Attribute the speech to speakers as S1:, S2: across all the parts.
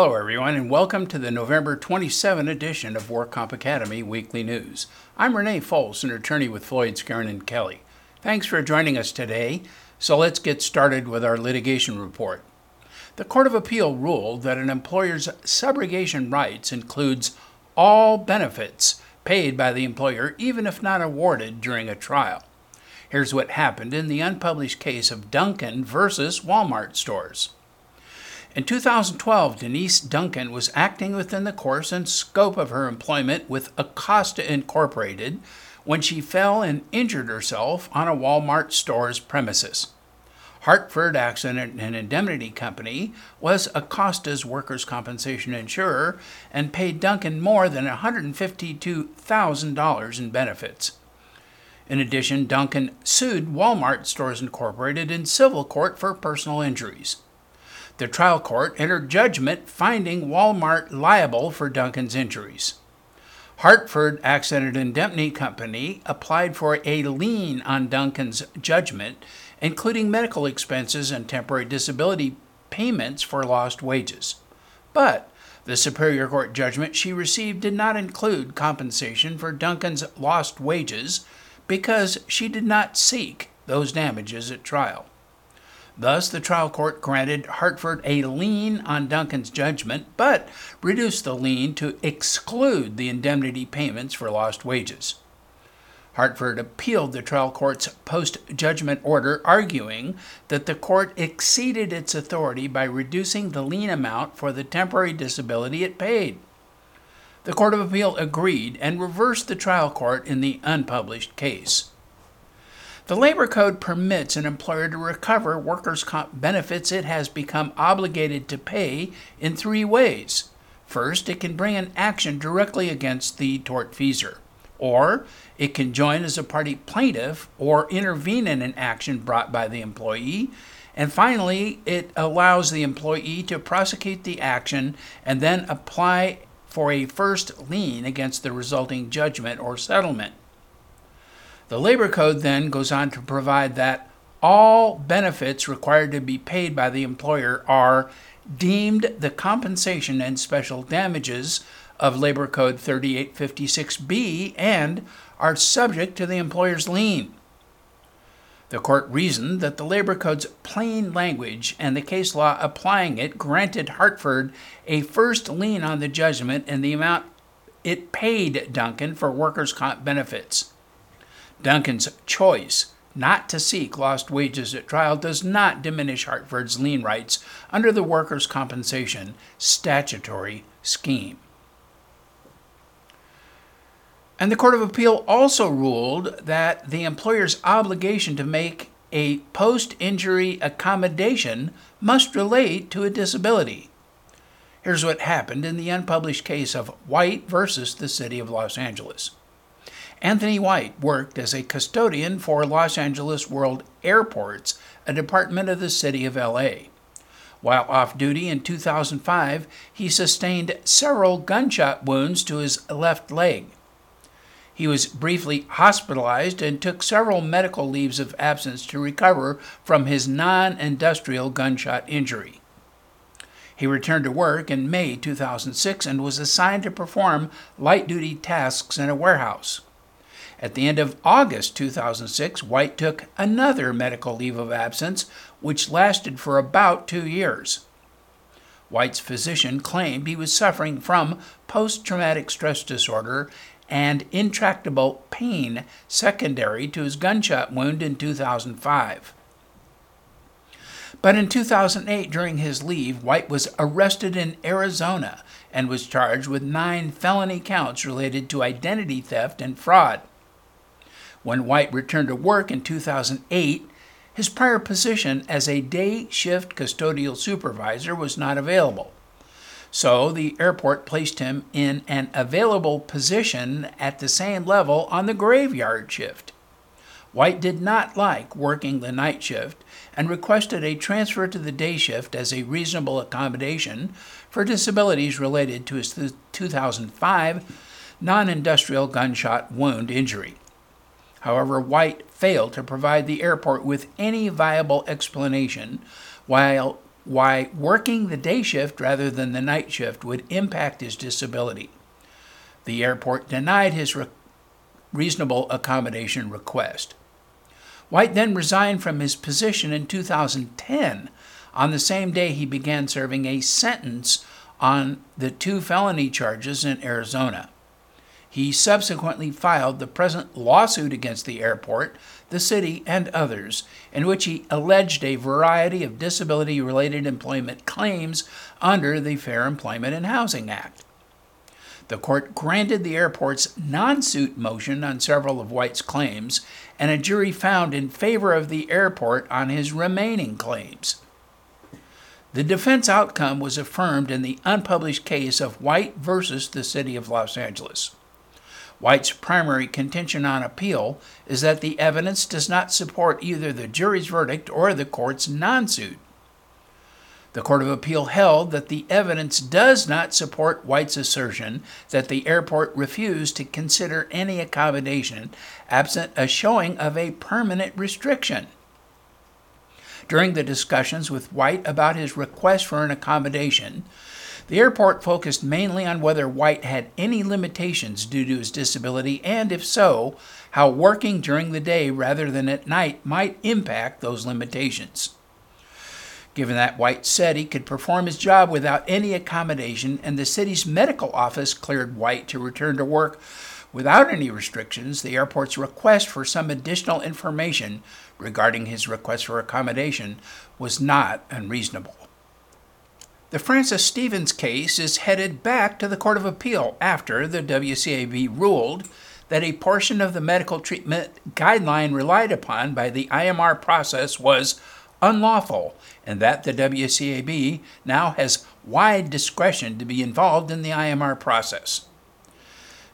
S1: Hello, everyone, and welcome to the November 27 edition of WorkComp Academy Weekly News. I'm Renee Fols, an attorney with Floyd, Skeren, and Kelly. Thanks for joining us today. So let's get started with our litigation report. The Court of Appeal ruled that an employer's subrogation rights includes all benefits paid by the employer, even if not awarded during a trial. Here's what happened in the unpublished case of Duncan versus Walmart stores. In 2012, Denise Duncan was acting within the course and scope of her employment with Acosta Incorporated when she fell and injured herself on a Walmart store's premises. Hartford Accident and Indemnity Company was Acosta's workers' compensation insurer and paid Duncan more than $152,000 in benefits. In addition, Duncan sued Walmart Stores Incorporated in civil court for personal injuries. The trial court entered judgment finding Walmart liable for Duncan's injuries. Hartford Accident Indemnity Company applied for a lien on Duncan's judgment, including medical expenses and temporary disability payments for lost wages. But the Superior Court judgment she received did not include compensation for Duncan's lost wages because she did not seek those damages at trial. Thus, the trial court granted Hartford a lien on Duncan's judgment, but reduced the lien to exclude the indemnity payments for lost wages. Hartford appealed the trial court's post judgment order, arguing that the court exceeded its authority by reducing the lien amount for the temporary disability it paid. The Court of Appeal agreed and reversed the trial court in the unpublished case. The Labor Code permits an employer to recover workers' comp benefits it has become obligated to pay in three ways. First, it can bring an action directly against the tortfeasor, or it can join as a party plaintiff or intervene in an action brought by the employee. And finally, it allows the employee to prosecute the action and then apply for a first lien against the resulting judgment or settlement. The Labor Code then goes on to provide that all benefits required to be paid by the employer are deemed the compensation and special damages of Labor Code 3856B and are subject to the employer's lien. The court reasoned that the Labor Code's plain language and the case law applying it granted Hartford a first lien on the judgment and the amount it paid Duncan for workers' comp benefits. Duncan's choice not to seek lost wages at trial does not diminish Hartford's lien rights under the workers' compensation statutory scheme. And the Court of Appeal also ruled that the employer's obligation to make a post injury accommodation must relate to a disability. Here's what happened in the unpublished case of White versus the City of Los Angeles. Anthony White worked as a custodian for Los Angeles World Airports, a department of the city of LA. While off duty in 2005, he sustained several gunshot wounds to his left leg. He was briefly hospitalized and took several medical leaves of absence to recover from his non industrial gunshot injury. He returned to work in May 2006 and was assigned to perform light duty tasks in a warehouse. At the end of August 2006, White took another medical leave of absence, which lasted for about two years. White's physician claimed he was suffering from post traumatic stress disorder and intractable pain secondary to his gunshot wound in 2005. But in 2008, during his leave, White was arrested in Arizona and was charged with nine felony counts related to identity theft and fraud. When White returned to work in 2008, his prior position as a day shift custodial supervisor was not available. So the airport placed him in an available position at the same level on the graveyard shift. White did not like working the night shift and requested a transfer to the day shift as a reasonable accommodation for disabilities related to his 2005 non industrial gunshot wound injury. However, White failed to provide the airport with any viable explanation while why working the day shift rather than the night shift would impact his disability. The airport denied his re- reasonable accommodation request. White then resigned from his position in 2010. On the same day, he began serving a sentence on the two felony charges in Arizona. He subsequently filed the present lawsuit against the airport, the city, and others, in which he alleged a variety of disability related employment claims under the Fair Employment and Housing Act. The court granted the airport's non suit motion on several of White's claims, and a jury found in favor of the airport on his remaining claims. The defense outcome was affirmed in the unpublished case of White versus the City of Los Angeles. White's primary contention on appeal is that the evidence does not support either the jury's verdict or the court's non suit. The Court of Appeal held that the evidence does not support White's assertion that the airport refused to consider any accommodation absent a showing of a permanent restriction. During the discussions with White about his request for an accommodation, the airport focused mainly on whether White had any limitations due to his disability, and if so, how working during the day rather than at night might impact those limitations. Given that White said he could perform his job without any accommodation, and the city's medical office cleared White to return to work without any restrictions, the airport's request for some additional information regarding his request for accommodation was not unreasonable. The Frances Stevens case is headed back to the Court of Appeal after the WCAB ruled that a portion of the medical treatment guideline relied upon by the IMR process was unlawful and that the WCAB now has wide discretion to be involved in the IMR process.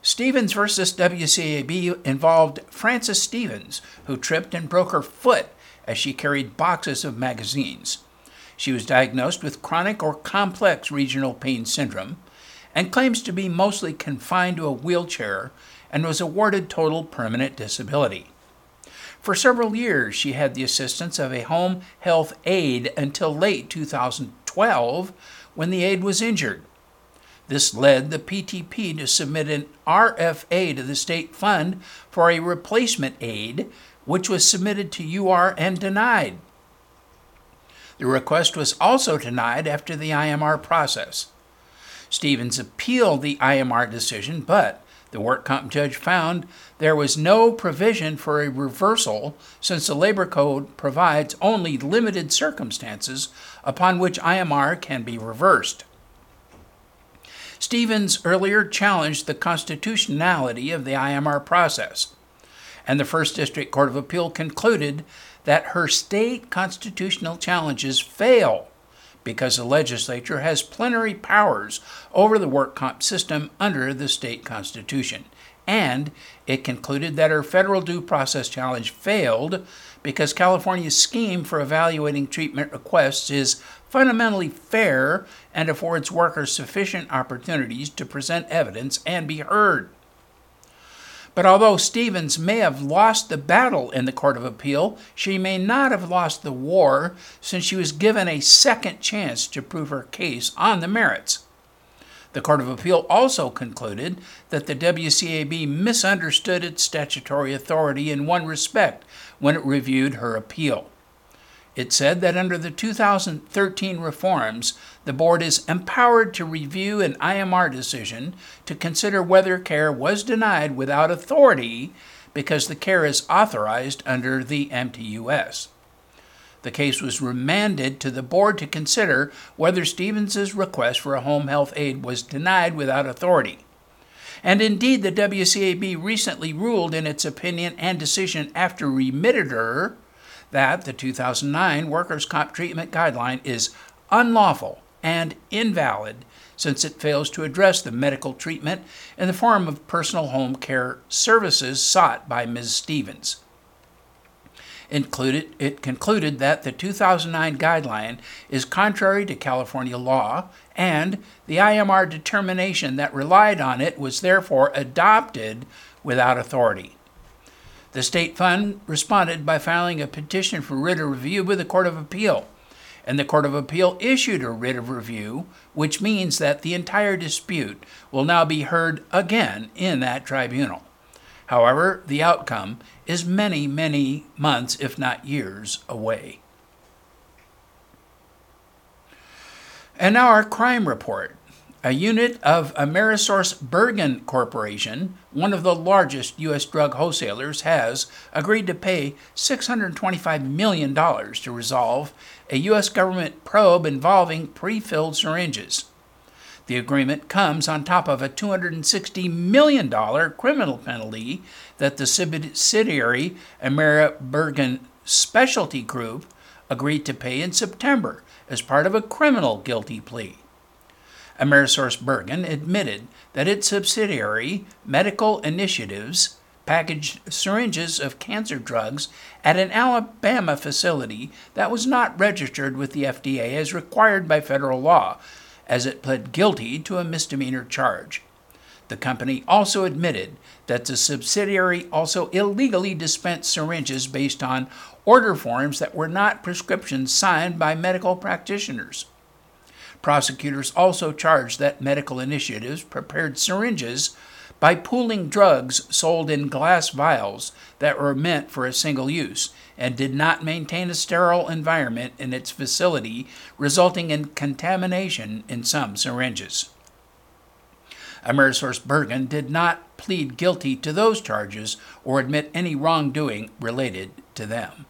S1: Stevens versus WCAB involved Frances Stevens, who tripped and broke her foot as she carried boxes of magazines. She was diagnosed with chronic or complex regional pain syndrome and claims to be mostly confined to a wheelchair and was awarded total permanent disability. For several years, she had the assistance of a home health aide until late 2012 when the aide was injured. This led the PTP to submit an RFA to the state fund for a replacement aide, which was submitted to UR and denied. The request was also denied after the IMR process. Stevens appealed the IMR decision, but the work comp judge found there was no provision for a reversal since the Labor Code provides only limited circumstances upon which IMR can be reversed. Stevens earlier challenged the constitutionality of the IMR process, and the First District Court of Appeal concluded that her state constitutional challenges fail because the legislature has plenary powers over the work comp system under the state constitution. And it concluded that her federal due process challenge failed because California's scheme for evaluating treatment requests is fundamentally fair and affords workers sufficient opportunities to present evidence and be heard. But although Stevens may have lost the battle in the Court of Appeal, she may not have lost the war since she was given a second chance to prove her case on the merits. The Court of Appeal also concluded that the WCAB misunderstood its statutory authority in one respect when it reviewed her appeal. It said that under the 2013 reforms, the board is empowered to review an IMR decision to consider whether care was denied without authority because the care is authorized under the MTUS. The case was remanded to the board to consider whether Stevens's request for a home health aide was denied without authority. And indeed, the WCAB recently ruled in its opinion and decision after remitted her that the 2009 Workers' Comp Treatment Guideline is unlawful and invalid since it fails to address the medical treatment in the form of personal home care services sought by Ms. Stevens. Included, it concluded that the 2009 guideline is contrary to California law, and the IMR determination that relied on it was therefore adopted without authority. The state fund responded by filing a petition for writ of review with the Court of Appeal, and the Court of Appeal issued a writ of review, which means that the entire dispute will now be heard again in that tribunal. However, the outcome is many, many months, if not years, away. And now our crime report. A unit of Amerisource Bergen Corporation, one of the largest U.S. drug wholesalers, has agreed to pay $625 million to resolve a U.S. government probe involving pre filled syringes. The agreement comes on top of a $260 million criminal penalty that the subsidiary AmeriBergen Specialty Group agreed to pay in September as part of a criminal guilty plea. Amerisource Bergen admitted that its subsidiary, Medical Initiatives, packaged syringes of cancer drugs at an Alabama facility that was not registered with the FDA as required by federal law, as it pled guilty to a misdemeanor charge. The company also admitted that the subsidiary also illegally dispensed syringes based on order forms that were not prescriptions signed by medical practitioners. Prosecutors also charged that medical initiatives prepared syringes by pooling drugs sold in glass vials that were meant for a single use and did not maintain a sterile environment in its facility, resulting in contamination in some syringes. Amerisource Bergen did not plead guilty to those charges or admit any wrongdoing related to them.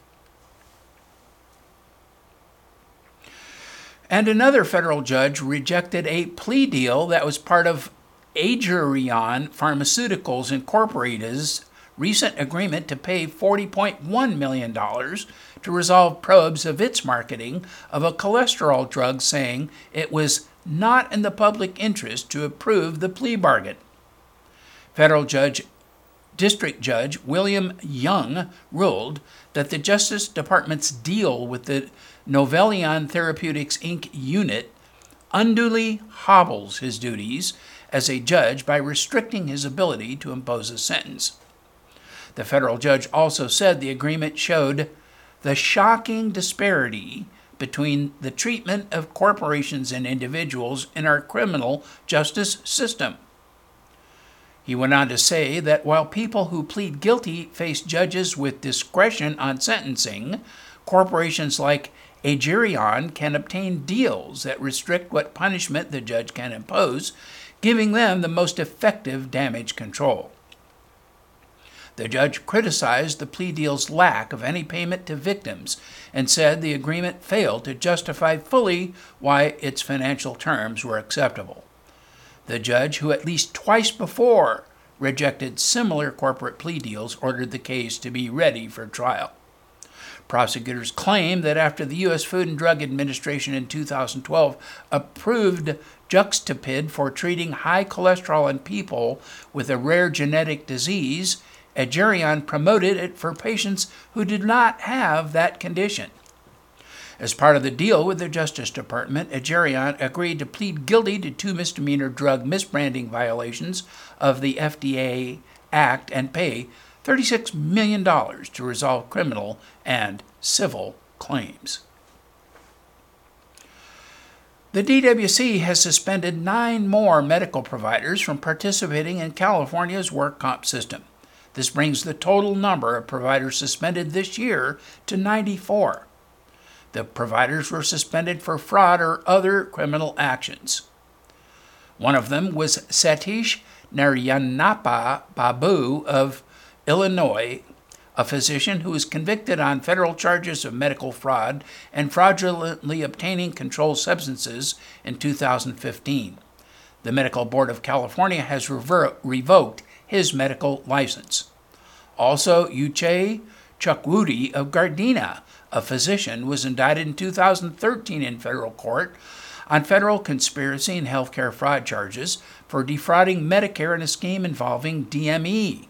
S1: And another federal judge rejected a plea deal that was part of Aegerion Pharmaceuticals Incorporated's recent agreement to pay $40.1 million to resolve probes of its marketing of a cholesterol drug, saying it was not in the public interest to approve the plea bargain. Federal Judge District Judge William Young ruled that the Justice Department's deal with the Novelion Therapeutics Inc. unit unduly hobbles his duties as a judge by restricting his ability to impose a sentence. The federal judge also said the agreement showed the shocking disparity between the treatment of corporations and individuals in our criminal justice system. He went on to say that while people who plead guilty face judges with discretion on sentencing, corporations like Aegerion can obtain deals that restrict what punishment the judge can impose, giving them the most effective damage control. The judge criticized the plea deal's lack of any payment to victims and said the agreement failed to justify fully why its financial terms were acceptable. The judge, who at least twice before rejected similar corporate plea deals, ordered the case to be ready for trial. Prosecutors claim that after the U.S. Food and Drug Administration in 2012 approved Juxtapid for treating high cholesterol in people with a rare genetic disease, Aegerion promoted it for patients who did not have that condition. As part of the deal with the Justice Department, Aegerion agreed to plead guilty to two misdemeanor drug misbranding violations of the FDA Act and pay $36 million to resolve criminal and civil claims. The DWC has suspended nine more medical providers from participating in California's work comp system. This brings the total number of providers suspended this year to 94. The providers were suspended for fraud or other criminal actions. One of them was Satish Narayanappa Babu of Illinois, a physician who was convicted on federal charges of medical fraud and fraudulently obtaining controlled substances in 2015. The Medical Board of California has rever- revoked his medical license. Also, Uche Chukwudi of Gardena, a physician, was indicted in 2013 in federal court on federal conspiracy and healthcare fraud charges for defrauding Medicare in a scheme involving DME.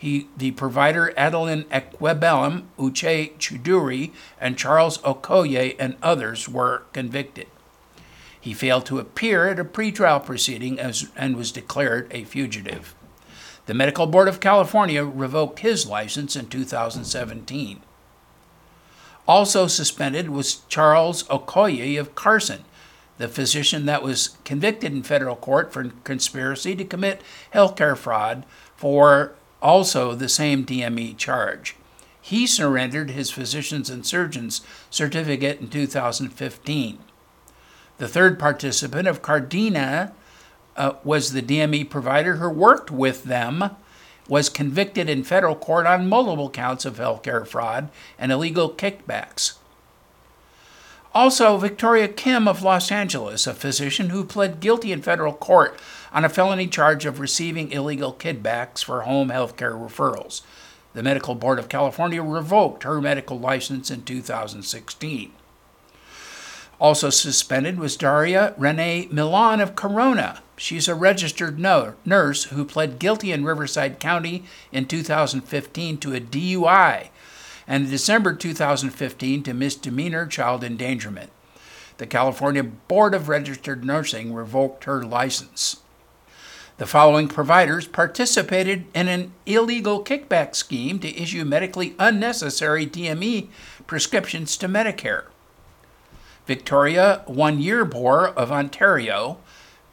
S1: He, the provider Adeline Ekwebelem, Uche Chuduri, and Charles Okoye and others were convicted. He failed to appear at a pretrial proceeding as, and was declared a fugitive. The Medical Board of California revoked his license in 2017. Also suspended was Charles Okoye of Carson, the physician that was convicted in federal court for conspiracy to commit healthcare fraud for also the same DME charge. He surrendered his physician's and surgeon's certificate in 2015. The third participant of Gardena uh, was the DME provider who worked with them, was convicted in federal court on multiple counts of healthcare fraud and illegal kickbacks. Also, Victoria Kim of Los Angeles, a physician who pled guilty in federal court on a felony charge of receiving illegal kickbacks for home health care referrals. The Medical Board of California revoked her medical license in 2016. Also suspended was Daria Renee Milan of Corona. She's a registered nurse who pled guilty in Riverside County in 2015 to a DUI and December 2015 to misdemeanor child endangerment. The California Board of Registered Nursing revoked her license. The following providers participated in an illegal kickback scheme to issue medically unnecessary DME prescriptions to Medicare. Victoria Onyerbor of Ontario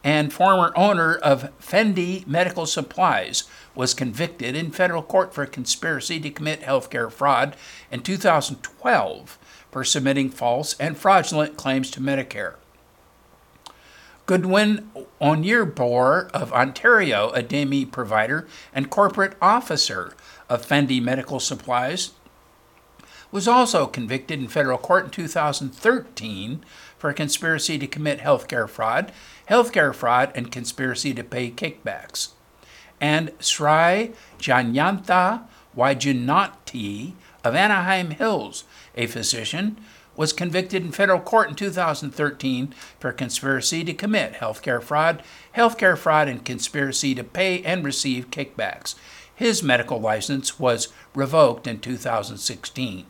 S1: and former owner of Fendi Medical Supplies was convicted in federal court for conspiracy to commit healthcare fraud in 2012 for submitting false and fraudulent claims to Medicare. Goodwin Onyerbor of Ontario, a DME provider and corporate officer of Fendi Medical Supplies, was also convicted in federal court in 2013 for conspiracy to commit healthcare fraud, healthcare fraud, and conspiracy to pay kickbacks and Sri Janyantha Waijanati of Anaheim Hills, a physician, was convicted in federal court in 2013 for conspiracy to commit healthcare fraud, healthcare fraud, and conspiracy to pay and receive kickbacks. His medical license was revoked in 2016.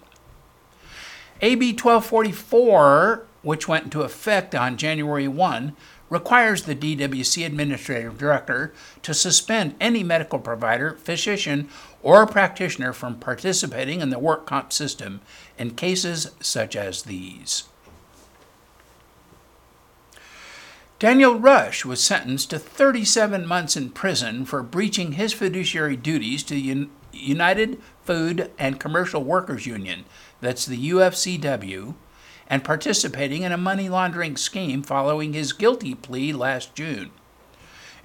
S1: AB 1244, which went into effect on January 1, requires the DWC Administrative Director to suspend any medical provider, physician, or practitioner from participating in the work comp system in cases such as these. Daniel Rush was sentenced to 37 months in prison for breaching his fiduciary duties to the United Food and Commercial Workers Union, that's the UFCW, and participating in a money laundering scheme following his guilty plea last June.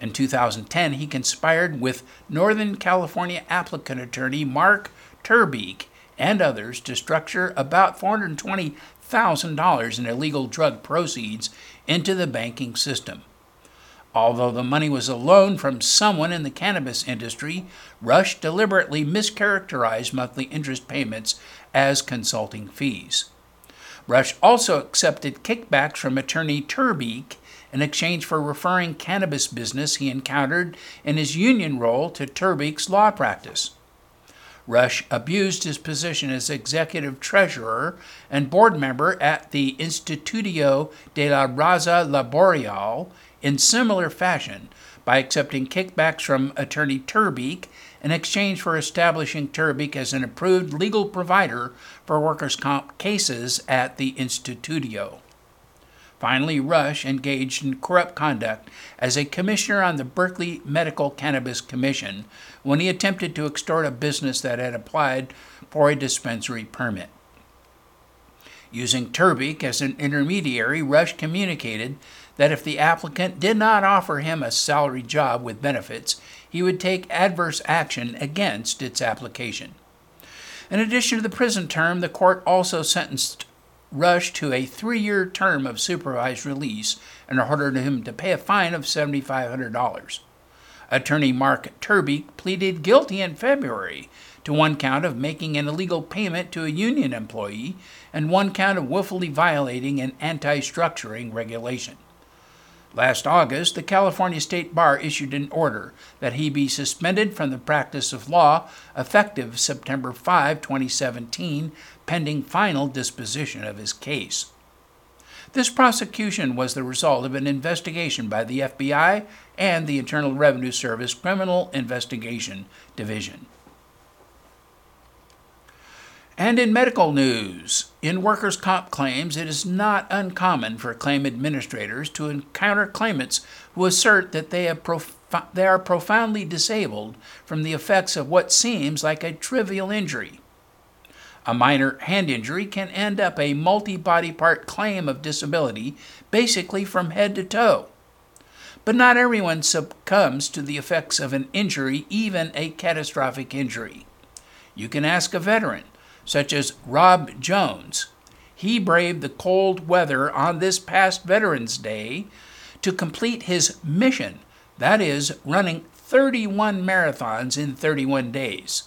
S1: In 2010, he conspired with Northern California applicant attorney Mark Turbeek and others to structure about $420,000 in illegal drug proceeds into the banking system. Although the money was a loan from someone in the cannabis industry, Rush deliberately mischaracterized monthly interest payments as consulting fees. Rush also accepted kickbacks from attorney Turbeek in exchange for referring cannabis business he encountered in his union role to Turbeek's law practice. Rush abused his position as executive treasurer and board member at the Instituto de la Raza Laboral in similar fashion by accepting kickbacks from attorney Turbeek in exchange for establishing Turbeek as an approved legal provider for workers' comp cases at the Instituto. Finally, Rush engaged in corrupt conduct as a commissioner on the Berkeley Medical Cannabis Commission when he attempted to extort a business that had applied for a dispensary permit. Using Turbeek as an intermediary, Rush communicated that if the applicant did not offer him a salary job with benefits, he would take adverse action against its application. In addition to the prison term, the court also sentenced Rush to a three year term of supervised release and ordered him to pay a fine of $7,500. Attorney Mark Turbeek pleaded guilty in February to one count of making an illegal payment to a union employee and one count of willfully violating an anti structuring regulation. Last August, the California State Bar issued an order that he be suspended from the practice of law effective September 5, 2017, pending final disposition of his case. This prosecution was the result of an investigation by the FBI and the Internal Revenue Service Criminal Investigation Division. And in medical news, in workers' comp claims, it is not uncommon for claim administrators to encounter claimants who assert that they, prof- they are profoundly disabled from the effects of what seems like a trivial injury. A minor hand injury can end up a multi body part claim of disability, basically from head to toe. But not everyone succumbs to the effects of an injury, even a catastrophic injury. You can ask a veteran, such as Rob Jones. He braved the cold weather on this past Veterans Day to complete his mission, that is, running 31 marathons in 31 days.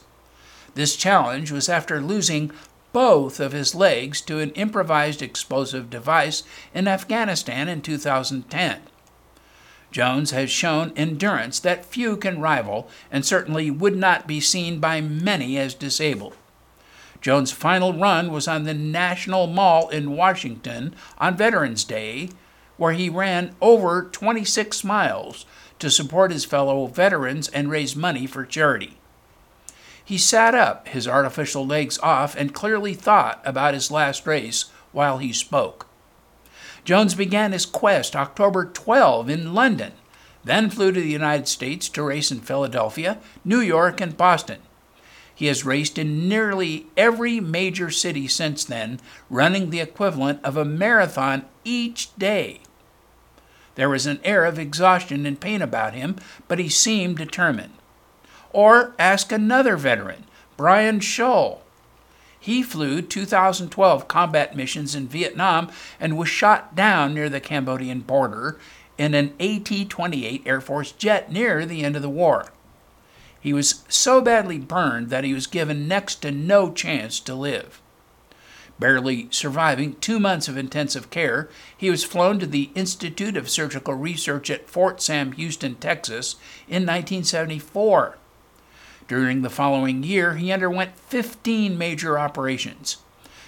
S1: This challenge was after losing both of his legs to an improvised explosive device in Afghanistan in 2010. Jones has shown endurance that few can rival and certainly would not be seen by many as disabled. Jones' final run was on the National Mall in Washington on Veterans Day, where he ran over 26 miles to support his fellow veterans and raise money for charity. He sat up, his artificial legs off, and clearly thought about his last race while he spoke. Jones began his quest October 12 in London, then flew to the United States to race in Philadelphia, New York, and Boston. He has raced in nearly every major city since then, running the equivalent of a marathon each day. There was an air of exhaustion and pain about him, but he seemed determined. Or ask another veteran, Brian Shul. He flew 2012 combat missions in Vietnam and was shot down near the Cambodian border in an AT 28 Air Force jet near the end of the war. He was so badly burned that he was given next to no chance to live. Barely surviving two months of intensive care, he was flown to the Institute of Surgical Research at Fort Sam Houston, Texas in 1974. During the following year, he underwent 15 major operations.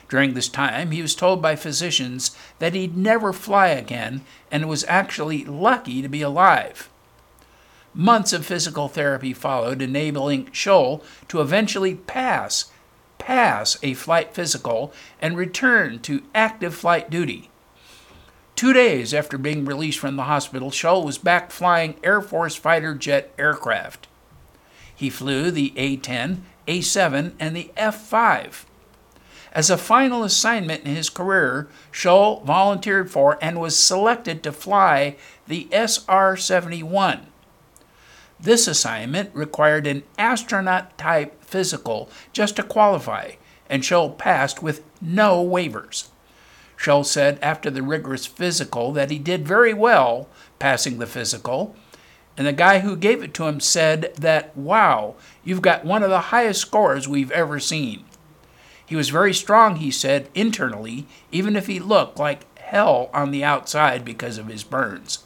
S1: During this time, he was told by physicians that he'd never fly again and was actually lucky to be alive. Months of physical therapy followed, enabling Shul to eventually pass pass a flight physical and return to active flight duty. Two days after being released from the hospital, Shul was back flying Air Force fighter jet aircraft. He flew the A 10, A 7, and the F 5. As a final assignment in his career, Shul volunteered for and was selected to fly the SR 71. This assignment required an astronaut type physical just to qualify, and Shul passed with no waivers. Shul said after the rigorous physical that he did very well passing the physical and the guy who gave it to him said that, wow, you've got one of the highest scores we've ever seen. He was very strong, he said, internally, even if he looked like hell on the outside because of his burns.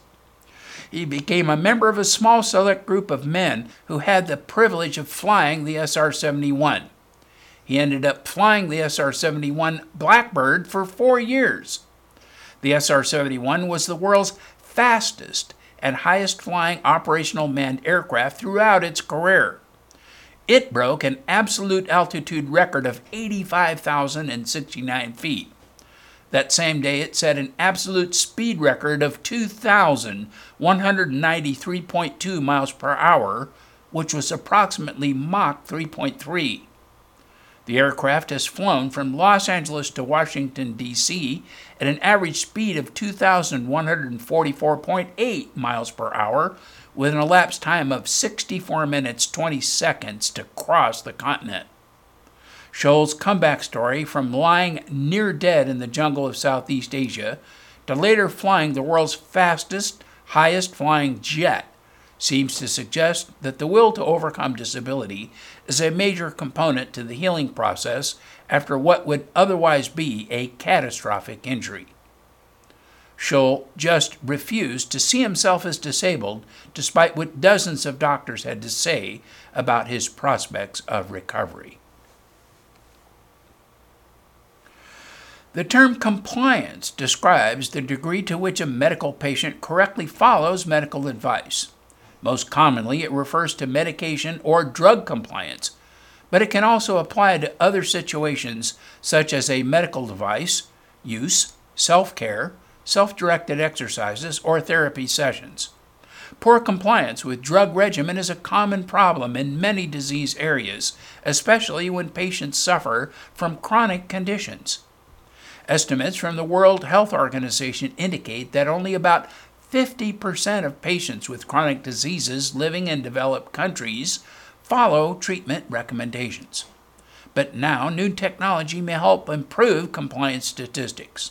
S1: He became a member of a small select group of men who had the privilege of flying the SR 71. He ended up flying the SR 71 Blackbird for four years. The SR 71 was the world's fastest and highest flying operational manned aircraft throughout its career. It broke an absolute altitude record of 85,069 feet. That same day, it set an absolute speed record of 2,193.2 miles per hour, which was approximately Mach 3.3. The aircraft has flown from Los Angeles to Washington, D.C. at an average speed of 2,144.8 miles per hour, with an elapsed time of 64 minutes 20 seconds to cross the continent. Shul's comeback story from lying near dead in the jungle of Southeast Asia to later flying the world's fastest, highest flying jet seems to suggest that the will to overcome disability is a major component to the healing process after what would otherwise be a catastrophic injury. Shul just refused to see himself as disabled, despite what dozens of doctors had to say about his prospects of recovery. The term compliance describes the degree to which a medical patient correctly follows medical advice. Most commonly, it refers to medication or drug compliance, but it can also apply to other situations such as a medical device use, self care, self directed exercises, or therapy sessions. Poor compliance with drug regimen is a common problem in many disease areas, especially when patients suffer from chronic conditions. Estimates from the World Health Organization indicate that only about 50% of patients with chronic diseases living in developed countries follow treatment recommendations. But now, new technology may help improve compliance statistics.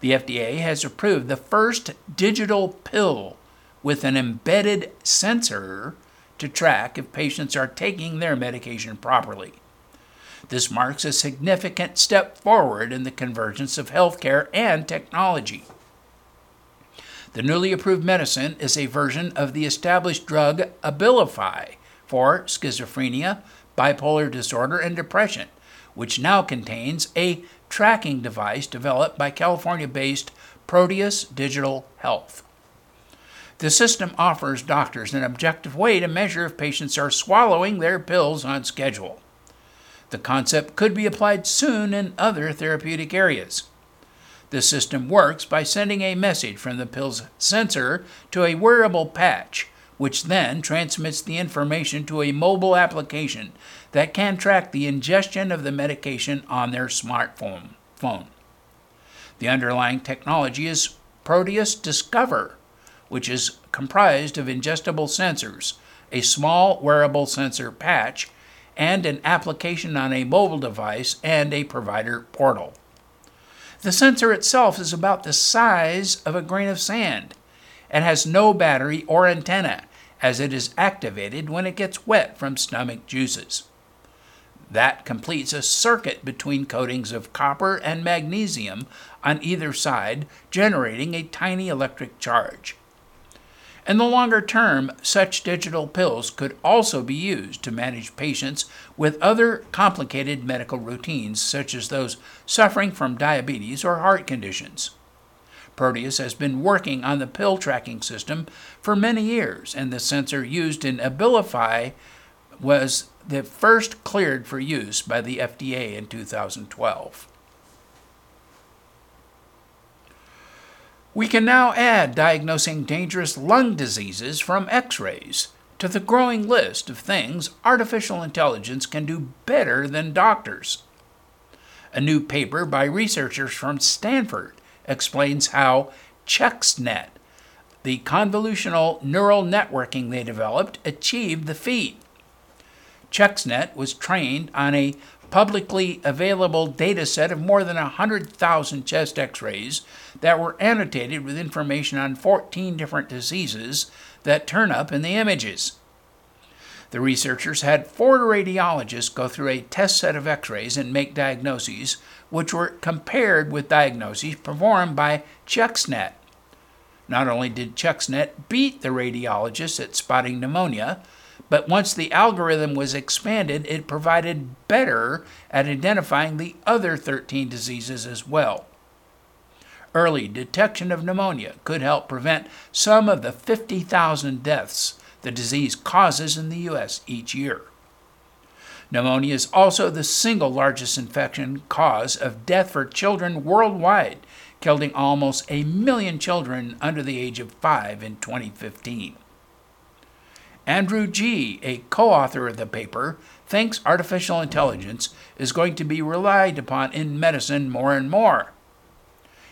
S1: The FDA has approved the first digital pill with an embedded sensor to track if patients are taking their medication properly. This marks a significant step forward in the convergence of healthcare and technology. The newly approved medicine is a version of the established drug Abilify for schizophrenia, bipolar disorder, and depression, which now contains a tracking device developed by California based Proteus Digital Health. The system offers doctors an objective way to measure if patients are swallowing their pills on schedule. The concept could be applied soon in other therapeutic areas. The system works by sending a message from the pill's sensor to a wearable patch which then transmits the information to a mobile application that can track the ingestion of the medication on their smartphone. Phone. The underlying technology is Proteus Discover, which is comprised of ingestible sensors, a small wearable sensor patch, and an application on a mobile device and a provider portal. The sensor itself is about the size of a grain of sand and has no battery or antenna, as it is activated when it gets wet from stomach juices. That completes a circuit between coatings of copper and magnesium on either side, generating a tiny electric charge. In the longer term, such digital pills could also be used to manage patients with other complicated medical routines, such as those suffering from diabetes or heart conditions. Proteus has been working on the pill tracking system for many years, and the sensor used in Abilify was the first cleared for use by the FDA in 2012. We can now add diagnosing dangerous lung diseases from x rays to the growing list of things artificial intelligence can do better than doctors. A new paper by researchers from Stanford explains how ChexNet, the convolutional neural networking they developed, achieved the feat. ChexNet was trained on a publicly available data set of more than 100,000 chest x rays that were annotated with information on 14 different diseases that turn up in the images. The researchers had four radiologists go through a test set of x rays and make diagnoses, which were compared with diagnoses performed by ChexNet. Not only did ChexNet beat the radiologists at spotting pneumonia, but once the algorithm was expanded, it provided better at identifying the other 13 diseases as well. Early detection of pneumonia could help prevent some of the 50,000 deaths the disease causes in the U.S. each year. Pneumonia is also the single largest infection cause of death for children worldwide, killing almost a million children under the age of five in 2015. Andrew Ng, a co author of the paper, thinks artificial intelligence is going to be relied upon in medicine more and more.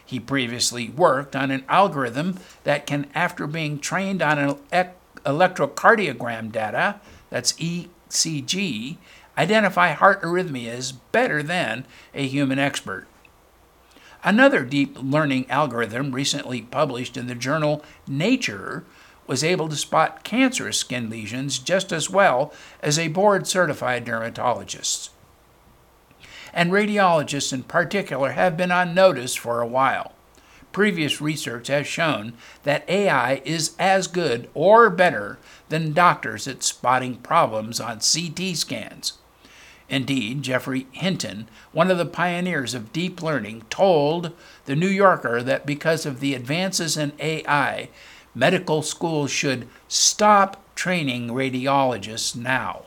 S1: He previously worked on an algorithm that can, after being trained on an electrocardiogram data, that's ECG, identify heart arrhythmias better than a human expert. Another deep learning algorithm recently published in the journal Nature was able to spot cancerous skin lesions just as well as a board certified dermatologist. And radiologists in particular have been on notice for a while. Previous research has shown that AI is as good or better than doctors at spotting problems on CT scans. Indeed, Geoffrey Hinton, one of the pioneers of deep learning, told The New Yorker that because of the advances in AI, medical schools should stop training radiologists now.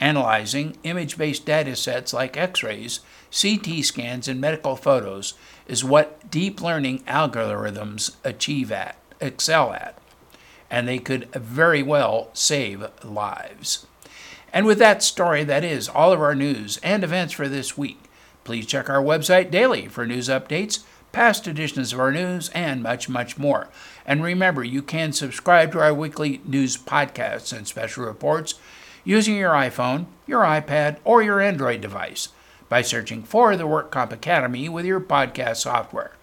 S1: Analyzing image based data sets like X rays, CT scans, and medical photos is what deep learning algorithms achieve at, excel at. And they could very well save lives. And with that story, that is all of our news and events for this week. Please check our website daily for news updates, past editions of our news, and much, much more. And remember, you can subscribe to our weekly news podcasts and special reports using your iPhone, your iPad, or your Android device by searching for the WorkComp Academy with your podcast software.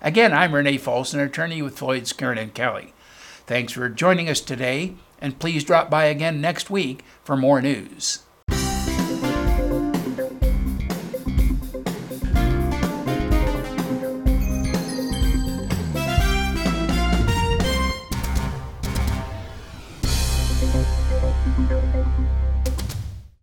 S1: Again, I'm Renee Folsom, attorney with Floyd Skeren and Kelly. Thanks for joining us today, and please drop by again next week for more news.